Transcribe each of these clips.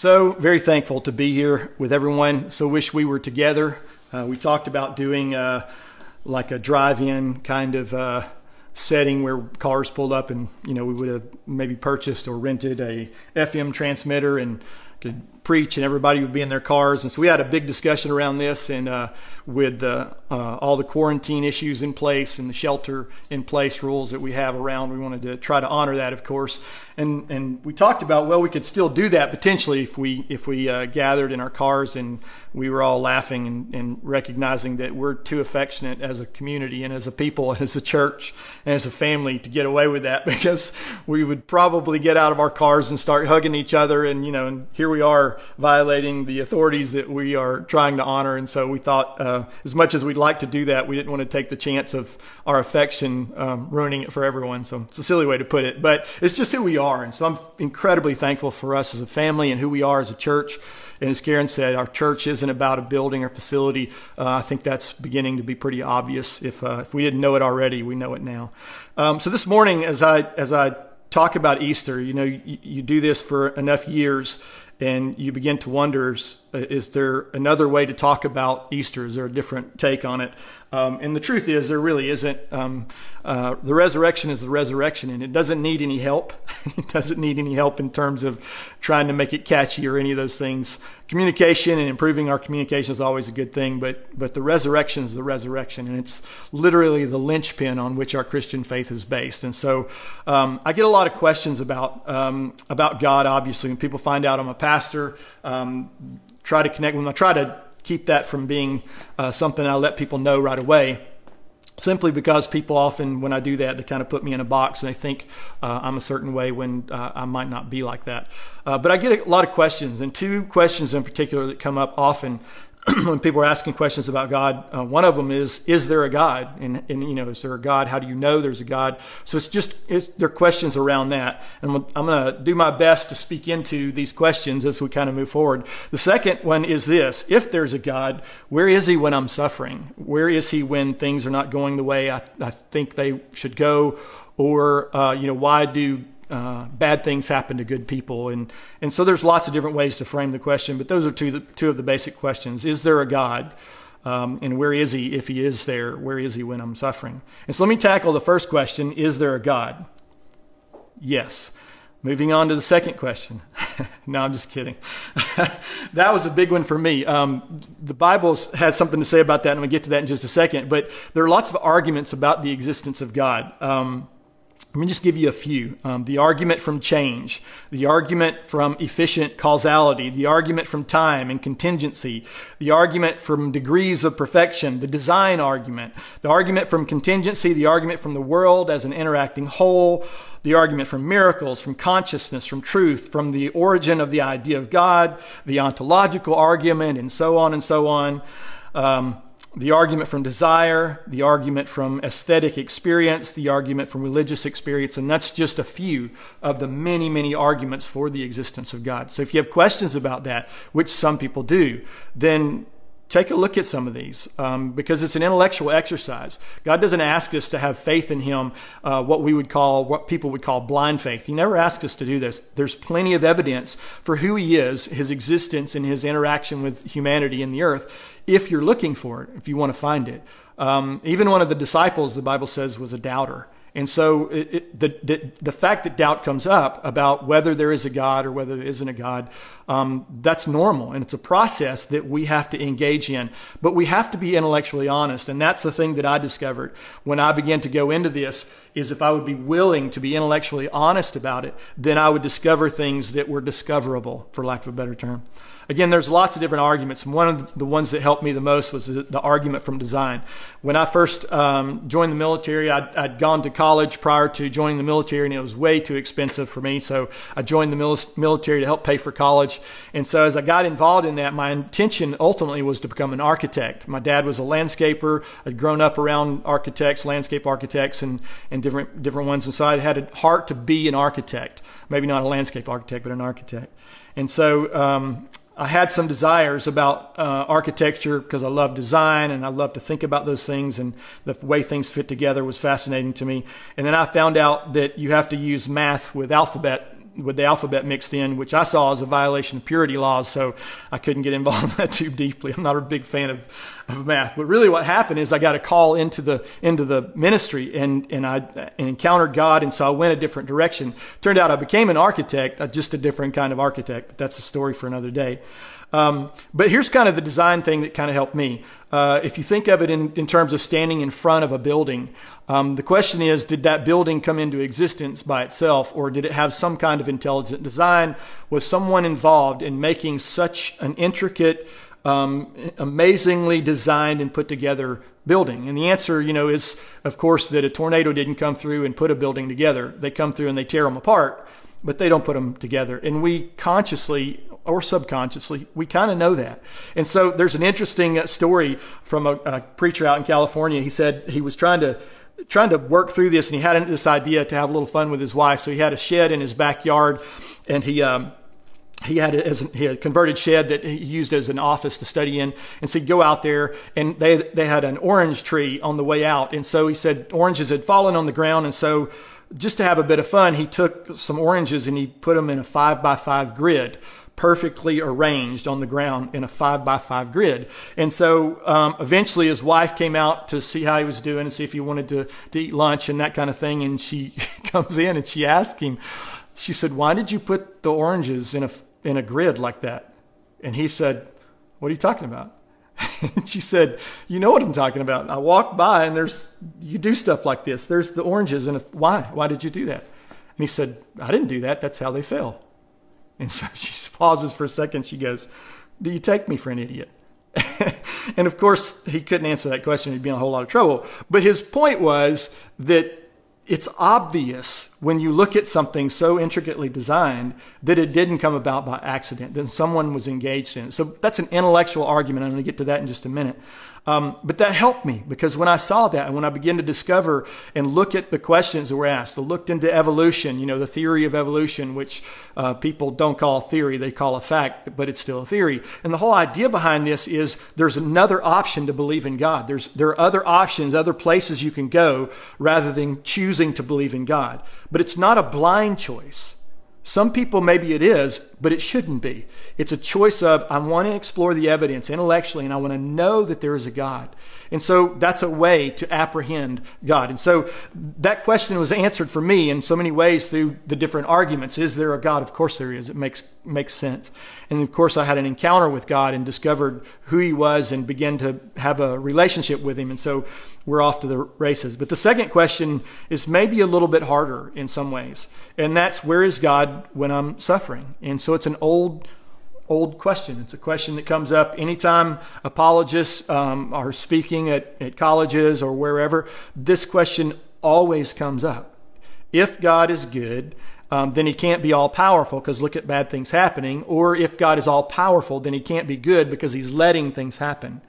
So, very thankful to be here with everyone. So, wish we were together. Uh, we talked about doing uh, like a drive in kind of uh, setting where cars pulled up and, you know, we would have maybe purchased or rented a FM transmitter and could preach and everybody would be in their cars. And so we had a big discussion around this and uh, with uh, all the quarantine issues in place and the shelter in place rules that we have around. We wanted to try to honor that, of course. And, and we talked about, well, we could still do that potentially if we, if we uh, gathered in our cars and we were all laughing and, and recognizing that we're too affectionate as a community and as a people and as a church and as a family to get away with that because we would probably get out of our cars and start hugging each other. And, you know, and here we are violating the authorities that we are trying to honor. And so we thought, uh, as much as we'd like to do that, we didn't want to take the chance of our affection um, ruining it for everyone. So it's a silly way to put it, but it's just who we are. And so I'm incredibly thankful for us as a family and who we are as a church. And as Karen said, our church isn't about a building or facility. Uh, I think that's beginning to be pretty obvious. If, uh, if we didn't know it already, we know it now. Um, so this morning, as I, as I talk about Easter, you know, you, you do this for enough years and you begin to wonder is there another way to talk about Easter? Is there a different take on it? Um, and the truth is, there really isn't. Um, uh, the resurrection is the resurrection, and it doesn't need any help. it doesn't need any help in terms of trying to make it catchy or any of those things. Communication and improving our communication is always a good thing, but but the resurrection is the resurrection, and it's literally the linchpin on which our Christian faith is based. And so, um, I get a lot of questions about um, about God. Obviously, when people find out I'm a pastor, um, try to connect with them. I try to keep that from being uh, something I let people know right away. Simply because people often, when I do that, they kind of put me in a box and they think uh, I'm a certain way when uh, I might not be like that. Uh, but I get a lot of questions, and two questions in particular that come up often when people are asking questions about God, uh, one of them is, is there a God? And, and, you know, is there a God? How do you know there's a God? So it's just, it's, there are questions around that. And I'm, going to do my best to speak into these questions as we kind of move forward. The second one is this. If there's a God, where is he when I'm suffering? Where is he when things are not going the way I, I think they should go? Or, uh, you know, why do uh, bad things happen to good people. And, and so there's lots of different ways to frame the question, but those are two, two of the basic questions. Is there a God? Um, and where is he if he is there? Where is he when I'm suffering? And so let me tackle the first question Is there a God? Yes. Moving on to the second question. no, I'm just kidding. that was a big one for me. Um, the Bible has something to say about that, and we'll get to that in just a second. But there are lots of arguments about the existence of God. Um, let me just give you a few. Um, the argument from change, the argument from efficient causality, the argument from time and contingency, the argument from degrees of perfection, the design argument, the argument from contingency, the argument from the world as an interacting whole, the argument from miracles, from consciousness, from truth, from the origin of the idea of God, the ontological argument, and so on and so on. Um, the argument from desire, the argument from aesthetic experience, the argument from religious experience, and that's just a few of the many, many arguments for the existence of God. So if you have questions about that, which some people do, then take a look at some of these um, because it's an intellectual exercise. God doesn't ask us to have faith in Him, uh, what we would call, what people would call blind faith. He never asks us to do this. There's plenty of evidence for who He is, His existence, and His interaction with humanity in the earth if you're looking for it, if you want to find it. Um, even one of the disciples, the Bible says, was a doubter. And so it, it, the, the, the, fact that doubt comes up about whether there is a God or whether there isn't a God, um, that's normal. And it's a process that we have to engage in. But we have to be intellectually honest. And that's the thing that I discovered when I began to go into this is if I would be willing to be intellectually honest about it, then I would discover things that were discoverable, for lack of a better term. Again, there's lots of different arguments. One of the ones that helped me the most was the, the argument from design. When I first um, joined the military, I'd, I'd, gone to college prior to joining the military, and it was way too expensive for me. So I joined the mil- military to help pay for college. And so as I got involved in that, my intention ultimately was to become an architect. My dad was a landscaper. I'd grown up around architects, landscape architects, and, and different different ones. And so I had a heart to be an architect. Maybe not a landscape architect, but an architect. And so um, I had some desires about uh, architecture because I love design and I love to think about those things and the way things fit together was fascinating to me. And then I found out that you have to use math with alphabet with the alphabet mixed in, which I saw as a violation of purity laws. So I couldn't get involved in that too deeply. I'm not a big fan of, of math. But really, what happened is I got a call into the into the ministry, and and I and encountered God, and so I went a different direction. Turned out I became an architect, uh, just a different kind of architect. But that's a story for another day. Um, but here's kind of the design thing that kind of helped me. Uh, if you think of it in, in terms of standing in front of a building, um, the question is did that building come into existence by itself, or did it have some kind of intelligent design? Was someone involved in making such an intricate, um, amazingly designed and put together building? And the answer, you know, is of course that a tornado didn't come through and put a building together. They come through and they tear them apart, but they don't put them together. And we consciously or subconsciously, we kind of know that. And so there's an interesting uh, story from a, a preacher out in California. He said he was trying to trying to work through this, and he had this idea to have a little fun with his wife. So he had a shed in his backyard, and he um, he had a, as he had a converted shed that he used as an office to study in. And so he'd go out there, and they they had an orange tree on the way out, and so he said oranges had fallen on the ground, and so just to have a bit of fun, he took some oranges and he put them in a five by five grid perfectly arranged on the ground in a five by five grid. And so um, eventually his wife came out to see how he was doing and see if he wanted to, to eat lunch and that kind of thing. And she comes in and she asked him, she said, Why did you put the oranges in a, in a grid like that? And he said, What are you talking about? And she said, "You know what I'm talking about. I walk by and there's you do stuff like this. There's the oranges, and if, why? Why did you do that?" And he said, "I didn't do that. That's how they fell." And so she pauses for a second. She goes, Do you take me for an idiot? and of course, he couldn't answer that question. He'd be in a whole lot of trouble. But his point was that it's obvious when you look at something so intricately designed that it didn't come about by accident, that someone was engaged in it. So that's an intellectual argument. I'm going to get to that in just a minute. Um, but that helped me because when I saw that and when I began to discover and look at the questions that were asked, I looked into evolution, you know, the theory of evolution, which uh, people don't call theory, they call a fact, but it's still a theory. And the whole idea behind this is there's another option to believe in God. There's, there are other options, other places you can go rather than choosing to believe in God. But it's not a blind choice. Some people, maybe it is, but it shouldn't be. It's a choice of, I want to explore the evidence intellectually and I want to know that there is a God. And so that's a way to apprehend God. And so that question was answered for me in so many ways through the different arguments. Is there a God? Of course there is. It makes, makes sense. And of course I had an encounter with God and discovered who he was and began to have a relationship with him. And so we're off to the races. But the second question is maybe a little bit harder in some ways. And that's where is God when I'm suffering? And so it's an old old question. It's a question that comes up anytime apologists um, are speaking at, at colleges or wherever. This question always comes up. If God is good, um, then he can't be all powerful because look at bad things happening. Or if God is all powerful, then he can't be good because he's letting things happen.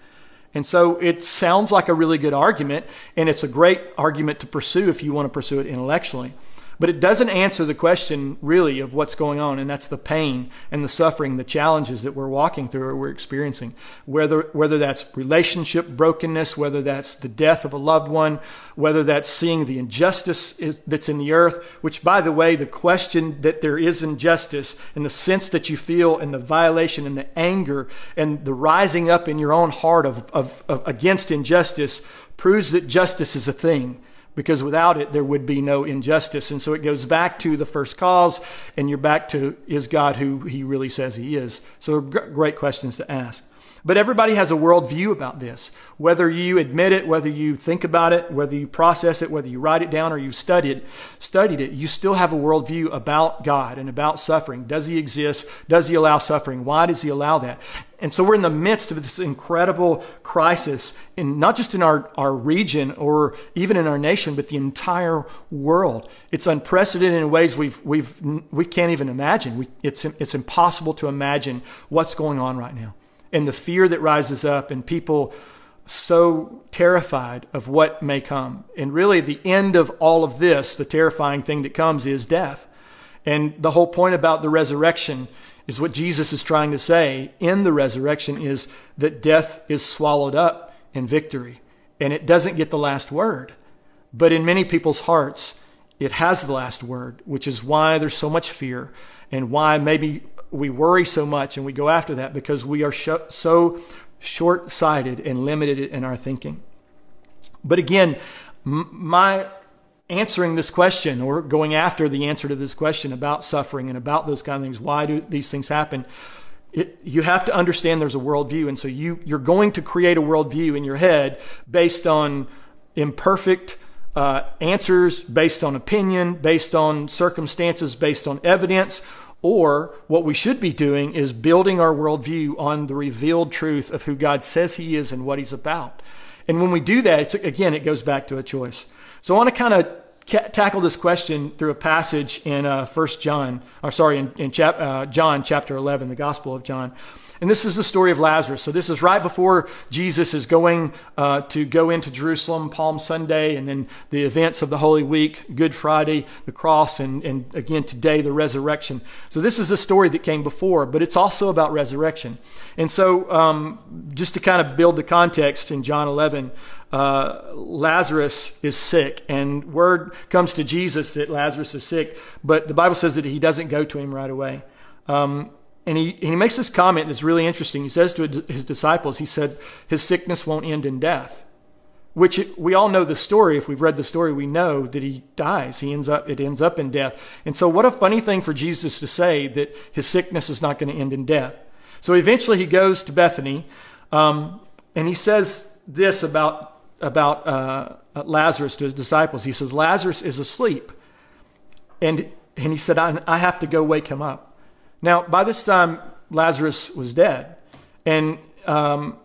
And so it sounds like a really good argument, and it's a great argument to pursue if you want to pursue it intellectually. But it doesn't answer the question really of what's going on, and that's the pain and the suffering, the challenges that we're walking through or we're experiencing. Whether, whether that's relationship brokenness, whether that's the death of a loved one, whether that's seeing the injustice that's in the earth, which, by the way, the question that there is injustice and the sense that you feel and the violation and the anger and the rising up in your own heart of, of, of against injustice proves that justice is a thing because without it, there would be no injustice. And so it goes back to the first cause, and you're back to is God who he really says he is? So, great questions to ask. But everybody has a worldview about this. Whether you admit it, whether you think about it, whether you process it, whether you write it down or you studied studied it, you still have a worldview about God and about suffering. Does he exist? Does he allow suffering? Why does he allow that? And so we're in the midst of this incredible crisis, in not just in our, our region or even in our nation, but the entire world. It's unprecedented in ways we've, we've, we can't even imagine. We, it's, it's impossible to imagine what's going on right now and the fear that rises up and people so terrified of what may come. And really, the end of all of this, the terrifying thing that comes, is death. And the whole point about the resurrection is what Jesus is trying to say in the resurrection is that death is swallowed up in victory. And it doesn't get the last word. But in many people's hearts, it has the last word, which is why there's so much fear and why maybe we worry so much and we go after that because we are sh- so short sighted and limited in our thinking. But again, m- my answering this question or going after the answer to this question about suffering and about those kind of things, why do these things happen? It, you have to understand there's a worldview. And so you, you're going to create a worldview in your head based on imperfect uh, answers, based on opinion, based on circumstances, based on evidence. Or what we should be doing is building our worldview on the revealed truth of who God says He is and what He's about. And when we do that, it's again, it goes back to a choice. So I want to kind of ca- tackle this question through a passage in uh, First John, or sorry, in, in chap, uh, John chapter 11, the Gospel of John. And this is the story of Lazarus. So this is right before Jesus is going uh, to go into Jerusalem, Palm Sunday, and then the events of the Holy Week, Good Friday, the cross, and, and again today, the resurrection. So this is the story that came before, but it's also about resurrection. And so um, just to kind of build the context in John 11, uh, Lazarus is sick, and word comes to Jesus that Lazarus is sick, but the Bible says that he doesn't go to him right away. Um, and he, he makes this comment that's really interesting. He says to his disciples, he said, his sickness won't end in death. Which we all know the story. If we've read the story, we know that he dies. He ends up, it ends up in death. And so what a funny thing for Jesus to say that his sickness is not going to end in death. So eventually he goes to Bethany, um, and he says this about, about uh, Lazarus to his disciples. He says, Lazarus is asleep. And, and he said, I, I have to go wake him up. Now, by this time, Lazarus was dead. And um,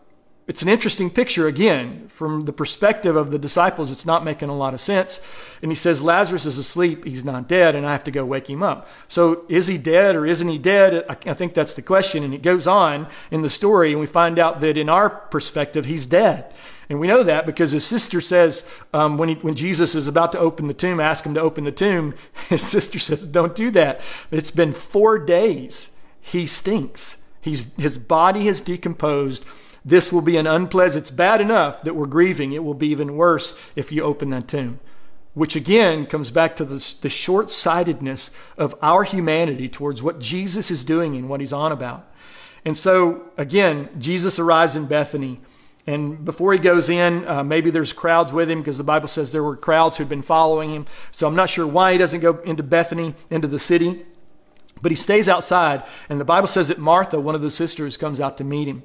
it's an interesting picture again from the perspective of the disciples it's not making a lot of sense. And he says lazarus is asleep he's not dead and i have to go wake him up. So is he dead or isn't he dead? I think that's the question and it goes on in the story and we find out that in our perspective he's dead and we know that because his sister says, um, when, he, when Jesus is about to open the tomb, ask him to open the tomb, his sister says, Don't do that. It's been four days. He stinks. He's, his body has decomposed. This will be an unpleasant, it's bad enough that we're grieving. It will be even worse if you open that tomb. Which again comes back to the, the short sightedness of our humanity towards what Jesus is doing and what he's on about. And so, again, Jesus arrives in Bethany. And before he goes in, uh, maybe there's crowds with him because the Bible says there were crowds who'd been following him. So I'm not sure why he doesn't go into Bethany, into the city. But he stays outside. And the Bible says that Martha, one of the sisters, comes out to meet him.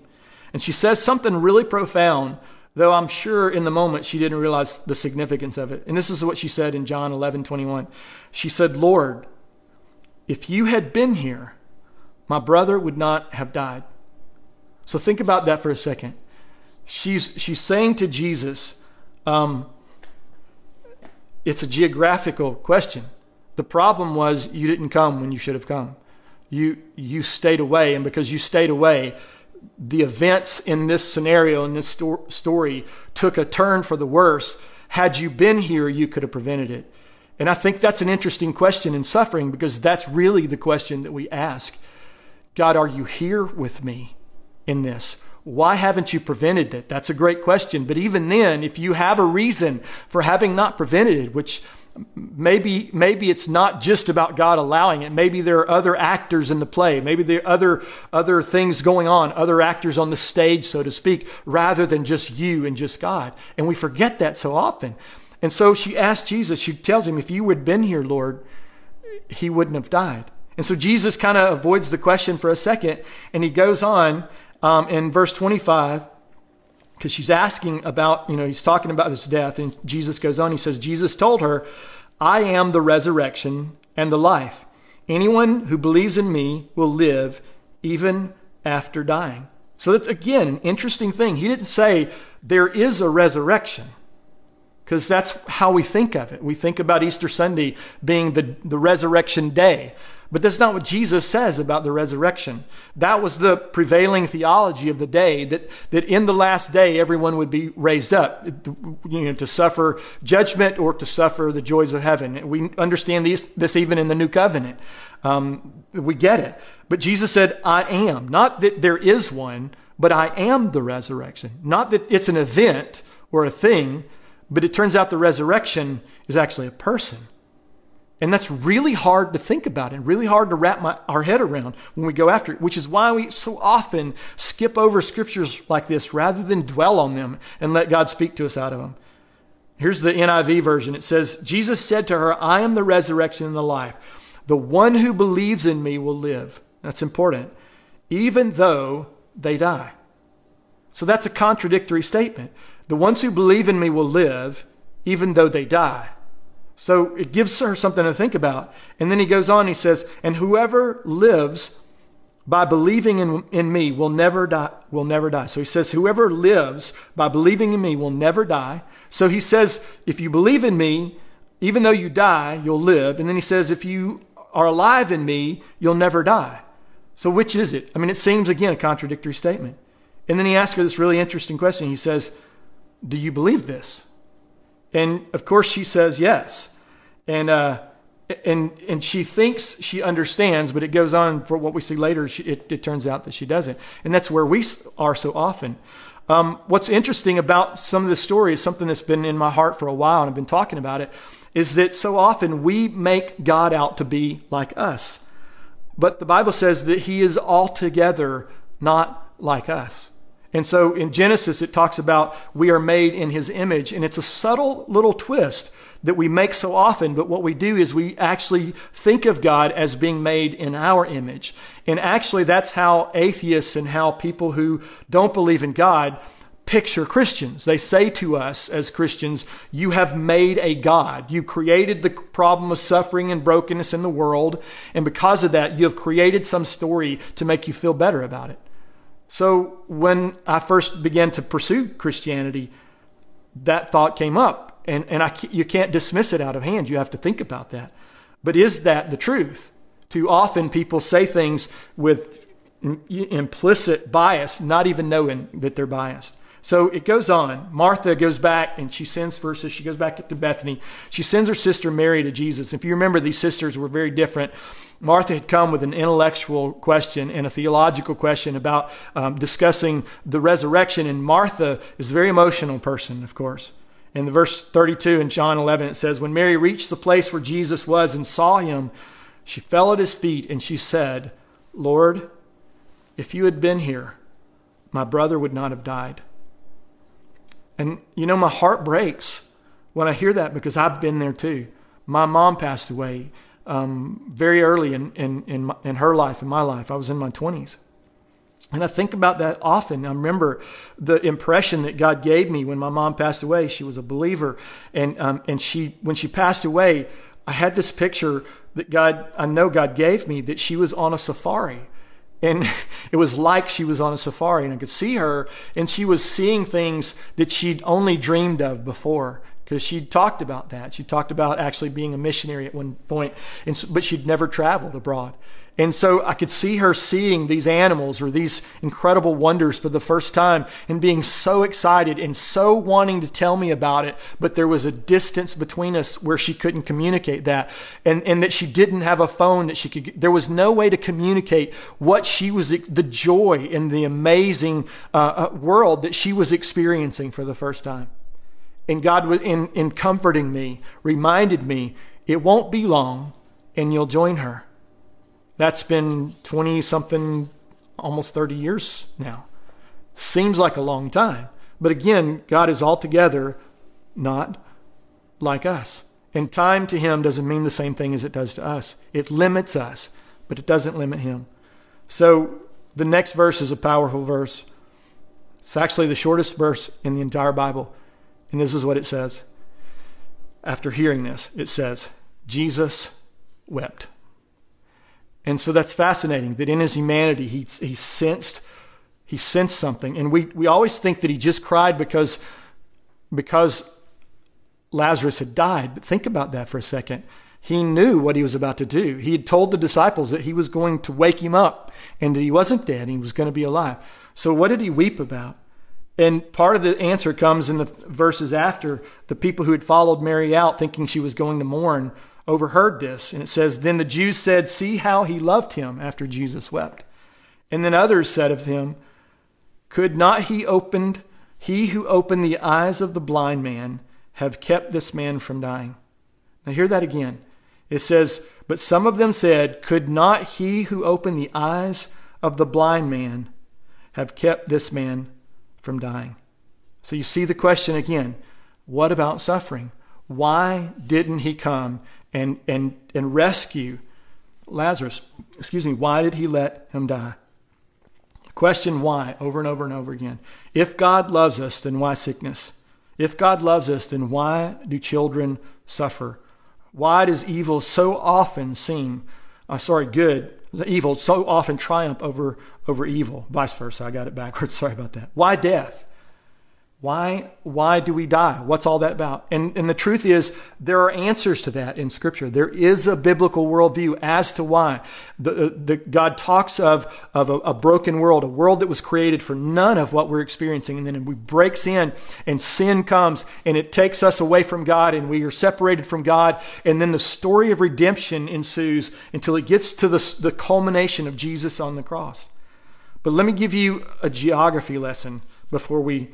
And she says something really profound, though I'm sure in the moment she didn't realize the significance of it. And this is what she said in John 11 21. She said, Lord, if you had been here, my brother would not have died. So think about that for a second she's she's saying to Jesus, um, it's a geographical question. The problem was you didn't come when you should have come. You you stayed away, and because you stayed away, the events in this scenario in this sto- story took a turn for the worse. Had you been here, you could have prevented it. And I think that's an interesting question in suffering because that's really the question that we ask. God, are you here with me in this? Why haven't you prevented it? That's a great question. But even then, if you have a reason for having not prevented it, which maybe maybe it's not just about God allowing it. Maybe there are other actors in the play. Maybe there are other other things going on, other actors on the stage, so to speak, rather than just you and just God. And we forget that so often. And so she asks Jesus, she tells him, if you had been here, Lord, he wouldn't have died. And so Jesus kind of avoids the question for a second and he goes on um, in verse 25, because she's asking about, you know, he's talking about his death, and Jesus goes on, he says, Jesus told her, I am the resurrection and the life. Anyone who believes in me will live even after dying. So that's again an interesting thing. He didn't say there is a resurrection because that's how we think of it. We think about Easter Sunday being the, the resurrection day. But that's not what Jesus says about the resurrection. That was the prevailing theology of the day that, that in the last day everyone would be raised up, you know, to suffer judgment or to suffer the joys of heaven. We understand these, this even in the new covenant. Um, we get it. But Jesus said, I am. Not that there is one, but I am the resurrection. Not that it's an event or a thing, but it turns out the resurrection is actually a person. And that's really hard to think about and really hard to wrap my, our head around when we go after it, which is why we so often skip over scriptures like this rather than dwell on them and let God speak to us out of them. Here's the NIV version. It says, Jesus said to her, I am the resurrection and the life. The one who believes in me will live. That's important, even though they die. So that's a contradictory statement. The ones who believe in me will live, even though they die. So it gives her something to think about. And then he goes on, he says, And whoever lives by believing in, in me will never die will never die. So he says, Whoever lives by believing in me will never die. So he says, if you believe in me, even though you die, you'll live. And then he says, if you are alive in me, you'll never die. So which is it? I mean, it seems again a contradictory statement. And then he asks her this really interesting question. He says, Do you believe this? And of course she says yes and uh, and and she thinks she understands, but it goes on for what we see later. She, it, it, turns out that she doesn't, and that's where we are so often. Um, what's interesting about some of the story is something that's been in my heart for a while, and I've been talking about it. Is that so often we make God out to be like us, but the Bible says that He is altogether not like us. And so in Genesis, it talks about we are made in His image, and it's a subtle little twist that we make so often, but what we do is we actually think of God as being made in our image. And actually, that's how atheists and how people who don't believe in God picture Christians. They say to us as Christians, You have made a God. You created the problem of suffering and brokenness in the world. And because of that, you have created some story to make you feel better about it. So when I first began to pursue Christianity, that thought came up and, and I, you can't dismiss it out of hand. You have to think about that. But is that the truth? Too often people say things with implicit bias, not even knowing that they're biased. So it goes on. Martha goes back and she sends verses. She goes back to Bethany. She sends her sister Mary to Jesus. If you remember, these sisters were very different. Martha had come with an intellectual question and a theological question about um, discussing the resurrection. And Martha is a very emotional person, of course. In the verse 32 in John 11, it says, When Mary reached the place where Jesus was and saw him, she fell at his feet and she said, Lord, if you had been here, my brother would not have died. And you know, my heart breaks when I hear that because I've been there too. My mom passed away um, very early in, in, in, my, in her life, in my life. I was in my 20s. And I think about that often. I remember the impression that God gave me when my mom passed away. She was a believer, and um, and she when she passed away, I had this picture that God I know God gave me that she was on a safari, and it was like she was on a safari, and I could see her, and she was seeing things that she'd only dreamed of before because she talked about that. She talked about actually being a missionary at one point, and, but she'd never traveled abroad. And so I could see her seeing these animals or these incredible wonders for the first time and being so excited and so wanting to tell me about it. But there was a distance between us where she couldn't communicate that and, and that she didn't have a phone that she could, there was no way to communicate what she was, the joy and the amazing uh, uh world that she was experiencing for the first time. And God, in, in comforting me, reminded me, it won't be long and you'll join her. That's been 20 something, almost 30 years now. Seems like a long time. But again, God is altogether not like us. And time to Him doesn't mean the same thing as it does to us. It limits us, but it doesn't limit Him. So the next verse is a powerful verse. It's actually the shortest verse in the entire Bible. And this is what it says. After hearing this, it says, Jesus wept. And so that's fascinating that in his humanity, he, he sensed he sensed something. And we, we always think that he just cried because, because Lazarus had died. But think about that for a second. He knew what he was about to do. He had told the disciples that he was going to wake him up and that he wasn't dead, he was going to be alive. So what did he weep about? And part of the answer comes in the verses after the people who had followed Mary out thinking she was going to mourn overheard this. And it says, Then the Jews said, See how he loved him after Jesus wept. And then others said of him, Could not he opened he who opened the eyes of the blind man have kept this man from dying? Now hear that again. It says, But some of them said, Could not he who opened the eyes of the blind man have kept this man from dying? So you see the question again what about suffering? Why didn't he come and, and, and rescue Lazarus? Excuse me, why did he let him die? Question why over and over and over again. If God loves us, then why sickness? If God loves us, then why do children suffer? Why does evil so often seem, uh, sorry, good, evil so often triumph over, over evil? Vice versa. I got it backwards. Sorry about that. Why death? Why, why do we die? What's all that about? And, and the truth is, there are answers to that in Scripture. There is a biblical worldview as to why. The, uh, the, God talks of, of a, a broken world, a world that was created for none of what we're experiencing. And then we breaks in and sin comes and it takes us away from God and we are separated from God. And then the story of redemption ensues until it gets to the, the culmination of Jesus on the cross. But let me give you a geography lesson before we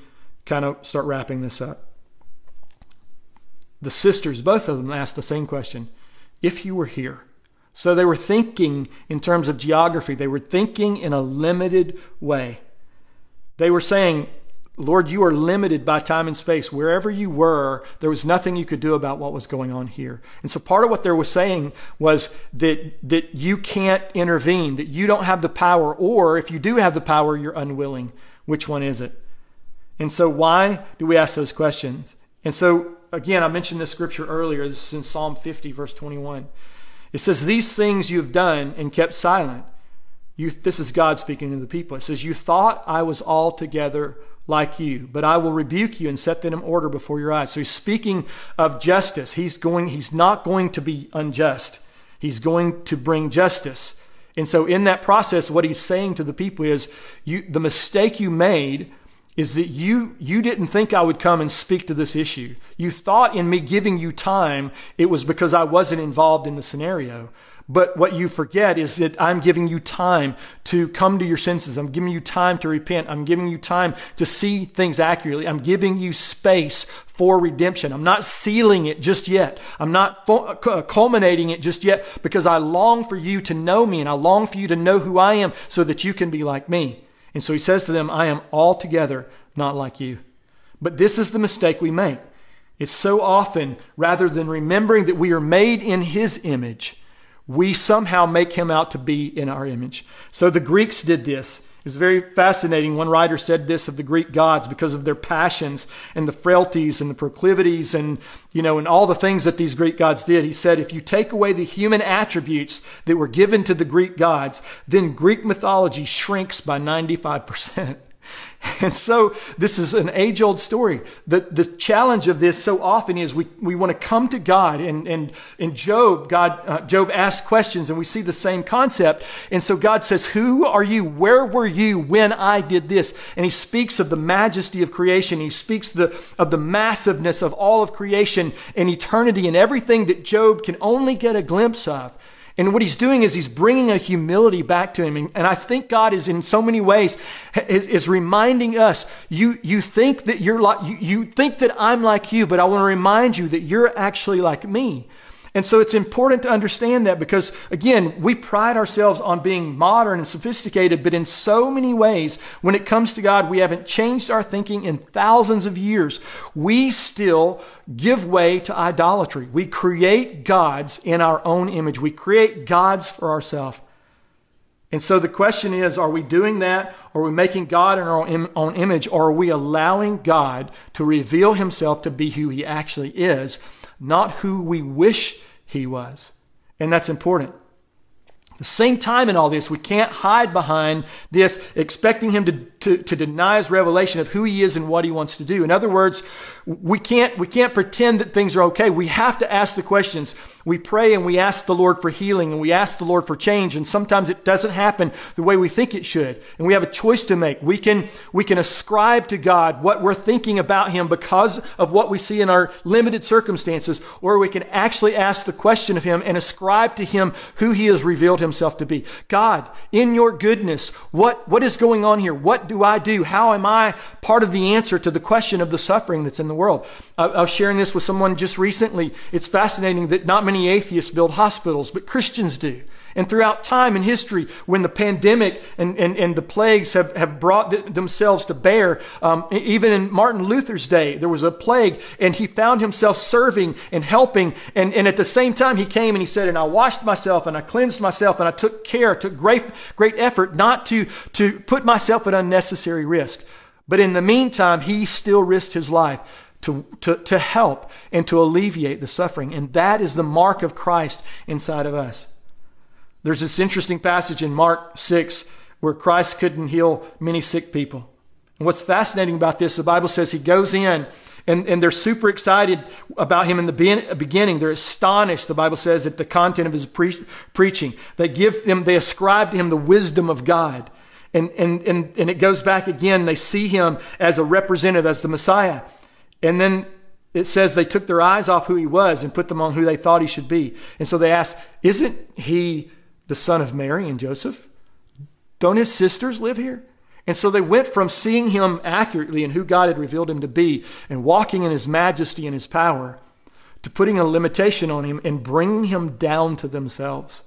kind of start wrapping this up. The sisters, both of them, asked the same question if you were here. So they were thinking in terms of geography, they were thinking in a limited way. They were saying, Lord, you are limited by time and space. Wherever you were, there was nothing you could do about what was going on here. And so part of what they were saying was that, that you can't intervene, that you don't have the power, or if you do have the power, you're unwilling. Which one is it? And so, why do we ask those questions? And so, again, I mentioned this scripture earlier. This is in Psalm 50, verse 21. It says, These things you've done and kept silent. You, this is God speaking to the people. It says, You thought I was altogether like you, but I will rebuke you and set them in order before your eyes. So he's speaking of justice. He's going, he's not going to be unjust. He's going to bring justice. And so in that process, what he's saying to the people is, you, the mistake you made is that you you didn't think I would come and speak to this issue. You thought in me giving you time it was because I wasn't involved in the scenario. But what you forget is that I'm giving you time to come to your senses. I'm giving you time to repent. I'm giving you time to see things accurately. I'm giving you space for redemption. I'm not sealing it just yet. I'm not uh, culminating it just yet because I long for you to know me and I long for you to know who I am so that you can be like me. And so he says to them, I am altogether not like you. But this is the mistake we make. It's so often, rather than remembering that we are made in his image, we somehow make him out to be in our image. So the Greeks did this. It's very fascinating. One writer said this of the Greek gods because of their passions and the frailties and the proclivities and, you know, and all the things that these Greek gods did. He said, if you take away the human attributes that were given to the Greek gods, then Greek mythology shrinks by 95%. And so this is an age old story. The, the challenge of this so often is we, we want to come to God and, and in Job, God, uh, Job asks questions and we see the same concept. And so God says, who are you? Where were you when I did this? And he speaks of the majesty of creation. He speaks the, of the massiveness of all of creation and eternity and everything that Job can only get a glimpse of. And what he's doing is he's bringing a humility back to him. And I think God is in so many ways is, reminding us, you, you think that you're like, you, you think that I'm like you, but I want to remind you that you're actually like me. And so it's important to understand that because, again, we pride ourselves on being modern and sophisticated, but in so many ways, when it comes to God, we haven't changed our thinking in thousands of years. We still give way to idolatry. We create gods in our own image, we create gods for ourselves. And so the question is are we doing that? Are we making God in our own, image? Or are we allowing God to reveal himself to be who he actually is, not who we wish he was. And that's important. At the same time in all this, we can't hide behind this, expecting him to, to, to, deny his revelation of who he is and what he wants to do. In other words, we can't, we can't pretend that things are okay. We have to ask the questions we pray and we ask the Lord for healing and we ask the Lord for change. And sometimes it doesn't happen the way we think it should. And we have a choice to make. We can, we can ascribe to God what we're thinking about Him because of what we see in our limited circumstances, or we can actually ask the question of Him and ascribe to Him who He has revealed Himself to be. God, in your goodness, what, what is going on here? What do I do? How am I part of the answer to the question of the suffering that's in the world? I, I was sharing this with someone just recently. It's fascinating that not many atheists build hospitals, but Christians do. And throughout time and history, when the pandemic and, and, and the plagues have, have brought th- themselves to bear, um, even in Martin Luther's day, there was a plague and he found himself serving and helping. And, and at the same time, he came and he said, and I washed myself and I cleansed myself and I took care, took great, great effort not to, to put myself at unnecessary risk. But in the meantime, he still risked his life to, to, to help and to alleviate the suffering. And that is the mark of Christ inside of us. There's this interesting passage in Mark 6 where Christ couldn't heal many sick people. And what's fascinating about this, the Bible says he goes in and, and they're super excited about him in the beginning. They're astonished, the Bible says, at the content of his pre- preaching. They give them, they ascribe to him the wisdom of God. And, and, and, and it goes back again. They see him as a representative, as the Messiah. And then it says they took their eyes off who he was and put them on who they thought he should be. And so they asked, Isn't he the son of Mary and Joseph? Don't his sisters live here? And so they went from seeing him accurately and who God had revealed him to be and walking in his majesty and his power to putting a limitation on him and bringing him down to themselves.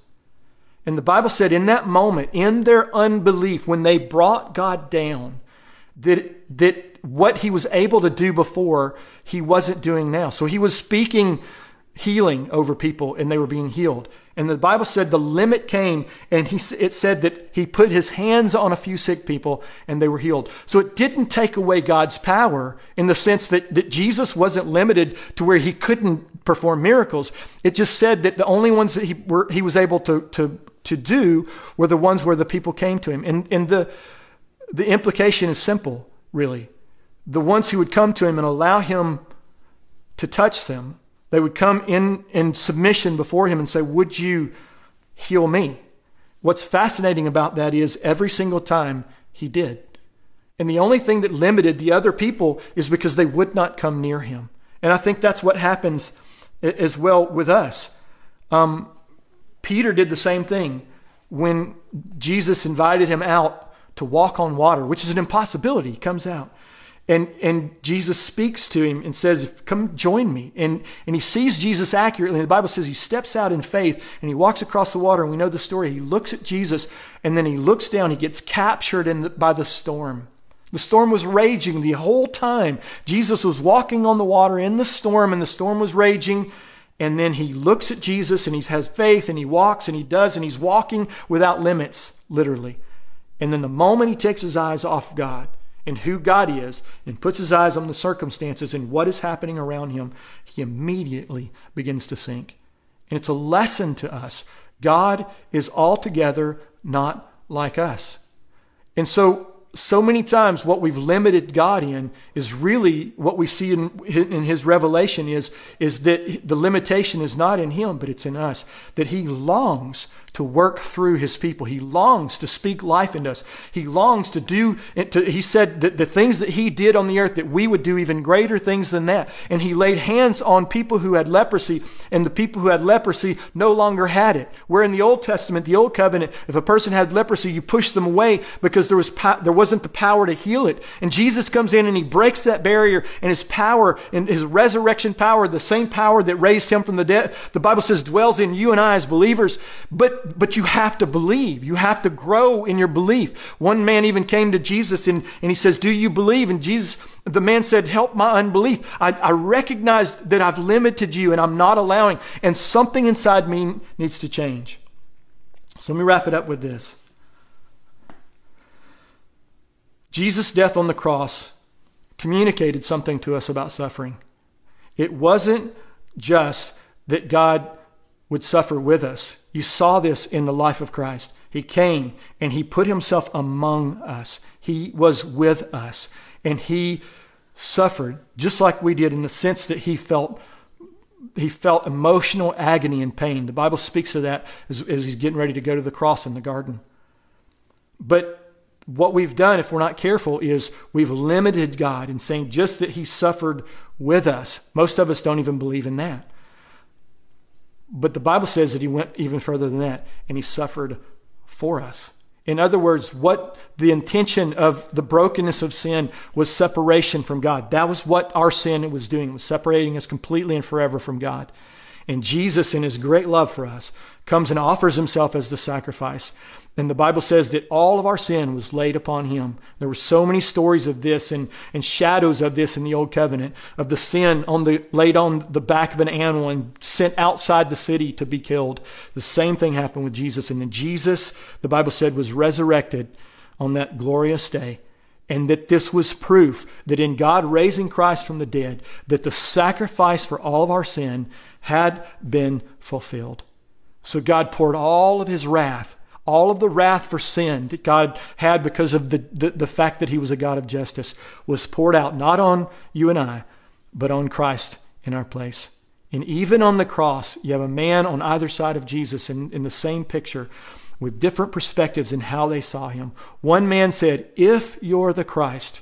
And the Bible said in that moment, in their unbelief, when they brought God down, that, that what he was able to do before, he wasn't doing now. So he was speaking healing over people and they were being healed. And the Bible said the limit came and he, it said that he put his hands on a few sick people and they were healed. So it didn't take away God's power in the sense that, that Jesus wasn't limited to where he couldn't perform miracles. It just said that the only ones that he, were, he was able to, to, to do were the ones where the people came to him. And, and the, the implication is simple, really. The ones who would come to him and allow him to touch them they would come in, in submission before him and say, Would you heal me? What's fascinating about that is every single time he did. And the only thing that limited the other people is because they would not come near him. And I think that's what happens as well with us. Um, Peter did the same thing when Jesus invited him out to walk on water, which is an impossibility. He comes out. And, and Jesus speaks to him and says, Come join me. And, and he sees Jesus accurately. And the Bible says he steps out in faith and he walks across the water. And we know the story. He looks at Jesus and then he looks down. He gets captured in the, by the storm. The storm was raging the whole time. Jesus was walking on the water in the storm, and the storm was raging. And then he looks at Jesus and he has faith and he walks and he does, and he's walking without limits, literally. And then the moment he takes his eyes off God, and who God is and puts his eyes on the circumstances and what is happening around him, he immediately begins to sink. And it's a lesson to us. God is altogether not like us. And so so many times what we've limited God in is really what we see in, in his revelation is, is that the limitation is not in him, but it's in us. That he longs to work through his people. He longs to speak life into us. He longs to do, to, he said that the things that he did on the earth, that we would do even greater things than that. And he laid hands on people who had leprosy, and the people who had leprosy no longer had it. Where in the Old Testament, the Old Covenant, if a person had leprosy, you pushed them away because there, was, there wasn't the power to heal it. And Jesus comes in and he breaks that barrier, and his power, and his resurrection power, the same power that raised him from the dead, the Bible says dwells in you and I as believers. But but, you have to believe. You have to grow in your belief. One man even came to Jesus and, and he says, Do you believe? And Jesus, the man said, Help my unbelief. I, I recognize that I've limited you and I'm not allowing, and something inside me needs to change. So let me wrap it up with this. Jesus' death on the cross communicated something to us about suffering. It wasn't just that God would suffer with us. You saw this in the life of Christ. He came and he put himself among us. He was with us and he suffered just like we did in the sense that he felt he felt emotional agony and pain. The Bible speaks of that as, as he's getting ready to go to the cross in the garden. But what we've done, if we're not careful, is we've limited God in saying just that he suffered with us. Most of us don't even believe in that. But the Bible says that he went even further than that and he suffered for us. In other words, what the intention of the brokenness of sin was separation from God. That was what our sin was doing, was separating us completely and forever from God. And Jesus, in his great love for us, comes and offers himself as the sacrifice. And the Bible says that all of our sin was laid upon him. There were so many stories of this and, and shadows of this in the old covenant, of the sin on the laid on the back of an animal and sent outside the city to be killed. The same thing happened with Jesus. And then Jesus, the Bible said, was resurrected on that glorious day. And that this was proof that in God raising Christ from the dead, that the sacrifice for all of our sin had been fulfilled. So God poured all of his wrath all of the wrath for sin that God had because of the, the, the, fact that he was a God of justice was poured out not on you and I, but on Christ in our place. And even on the cross, you have a man on either side of Jesus in, in the same picture with different perspectives in how they saw him. One man said, If you're the Christ,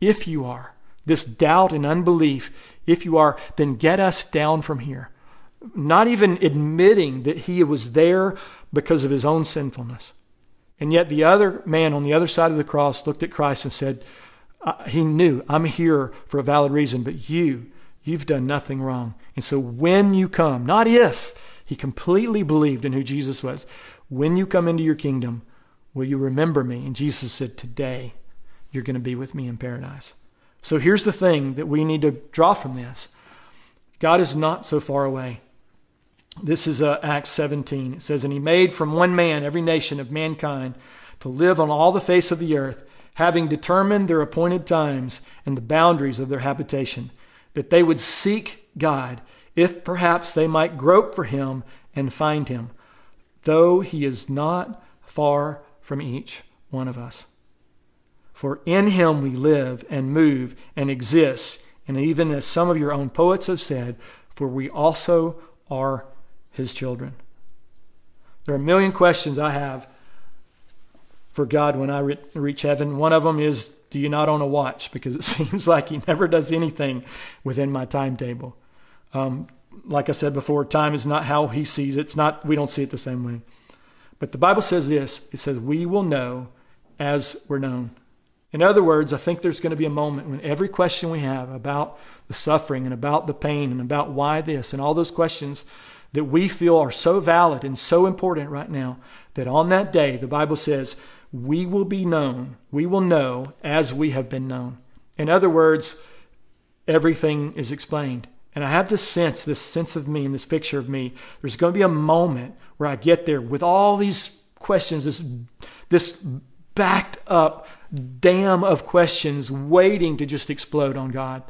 if you are, this doubt and unbelief, if you are, then get us down from here not even admitting that he was there because of his own sinfulness. And yet the other man on the other side of the cross looked at Christ and said, He knew, I'm here for a valid reason, but you, you've done nothing wrong. And so when you come, not if, he completely believed in who Jesus was. When you come into your kingdom, will you remember me? And Jesus said, Today, you're going to be with me in paradise. So here's the thing that we need to draw from this God is not so far away. This is uh, Acts 17. It says, And he made from one man every nation of mankind to live on all the face of the earth, having determined their appointed times and the boundaries of their habitation, that they would seek God, if perhaps they might grope for him and find him, though he is not far from each one of us. For in him we live and move and exist, and even as some of your own poets have said, for we also are his children. There are a million questions I have for God when I re- reach heaven. One of them is, do you not own a watch? Because it seems like he never does anything within my timetable. Um, like I said before, time is not how he sees it. It's not, we don't see it the same way. But the Bible says this it says, we will know as we're known. In other words, I think there's going to be a moment when every question we have about the suffering and about the pain and about why this and all those questions that we feel are so valid and so important right now that on that day, the Bible says, we will be known, we will know as we have been known. In other words, everything is explained. And I have this sense, this sense of me and this picture of me. There's going to be a moment where I get there with all these questions, this, this backed up dam of questions waiting to just explode on God.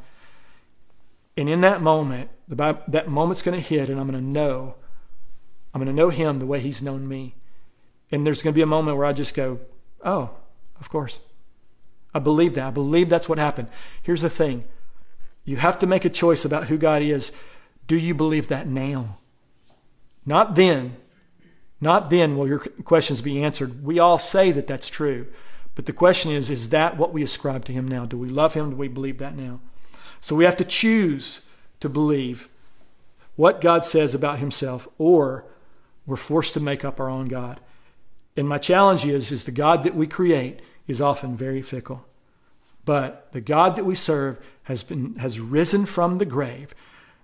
And in that moment, Bible, that moment's going to hit, and I'm going to know. I'm going to know Him the way He's known me. And there's going to be a moment where I just go, oh, of course. I believe that. I believe that's what happened. Here's the thing you have to make a choice about who God is. Do you believe that now? Not then. Not then will your questions be answered. We all say that that's true. But the question is, is that what we ascribe to Him now? Do we love Him? Do we believe that now? So we have to choose to believe what God says about himself, or we're forced to make up our own God. And my challenge is, is the God that we create is often very fickle. But the God that we serve has been has risen from the grave.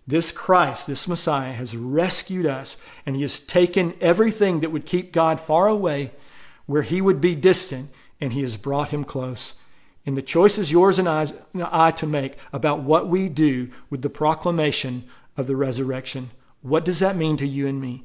This Christ, this Messiah, has rescued us, and he has taken everything that would keep God far away, where he would be distant, and he has brought him close. And the choice is yours and I to make about what we do with the proclamation of the resurrection. What does that mean to you and me?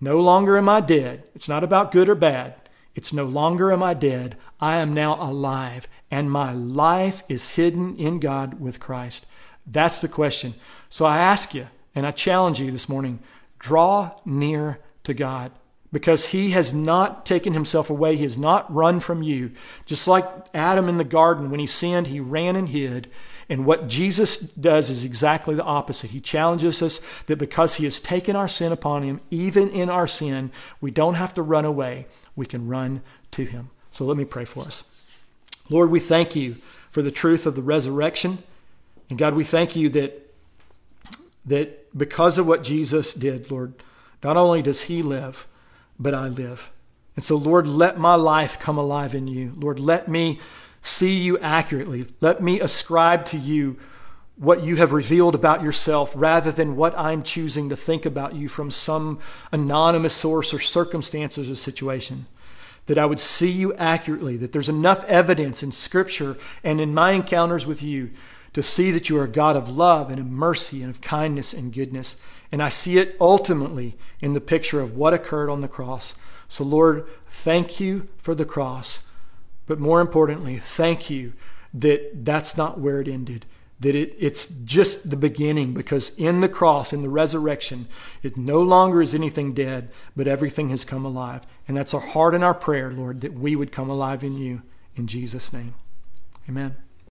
No longer am I dead. It's not about good or bad. It's no longer am I dead. I am now alive, and my life is hidden in God with Christ. That's the question. So I ask you, and I challenge you this morning draw near to God because he has not taken himself away. He has not run from you. Just like Adam in the garden, when he sinned, he ran and hid. And what Jesus does is exactly the opposite. He challenges us that because he has taken our sin upon him, even in our sin, we don't have to run away. We can run to him. So let me pray for us. Lord, we thank you for the truth of the resurrection. And God, we thank you that, that because of what Jesus did, Lord, not only does he live, but I live. And so, Lord, let my life come alive in you. Lord, let me see you accurately. Let me ascribe to you what you have revealed about yourself rather than what I'm choosing to think about you from some anonymous source or circumstances or situation. That I would see you accurately, that there's enough evidence in Scripture and in my encounters with you to see that you are a God of love and of mercy and of kindness and goodness. And I see it ultimately in the picture of what occurred on the cross. So, Lord, thank you for the cross. But more importantly, thank you that that's not where it ended. That it, it's just the beginning because in the cross, in the resurrection, it no longer is anything dead, but everything has come alive. And that's our heart and our prayer, Lord, that we would come alive in you. In Jesus' name. Amen.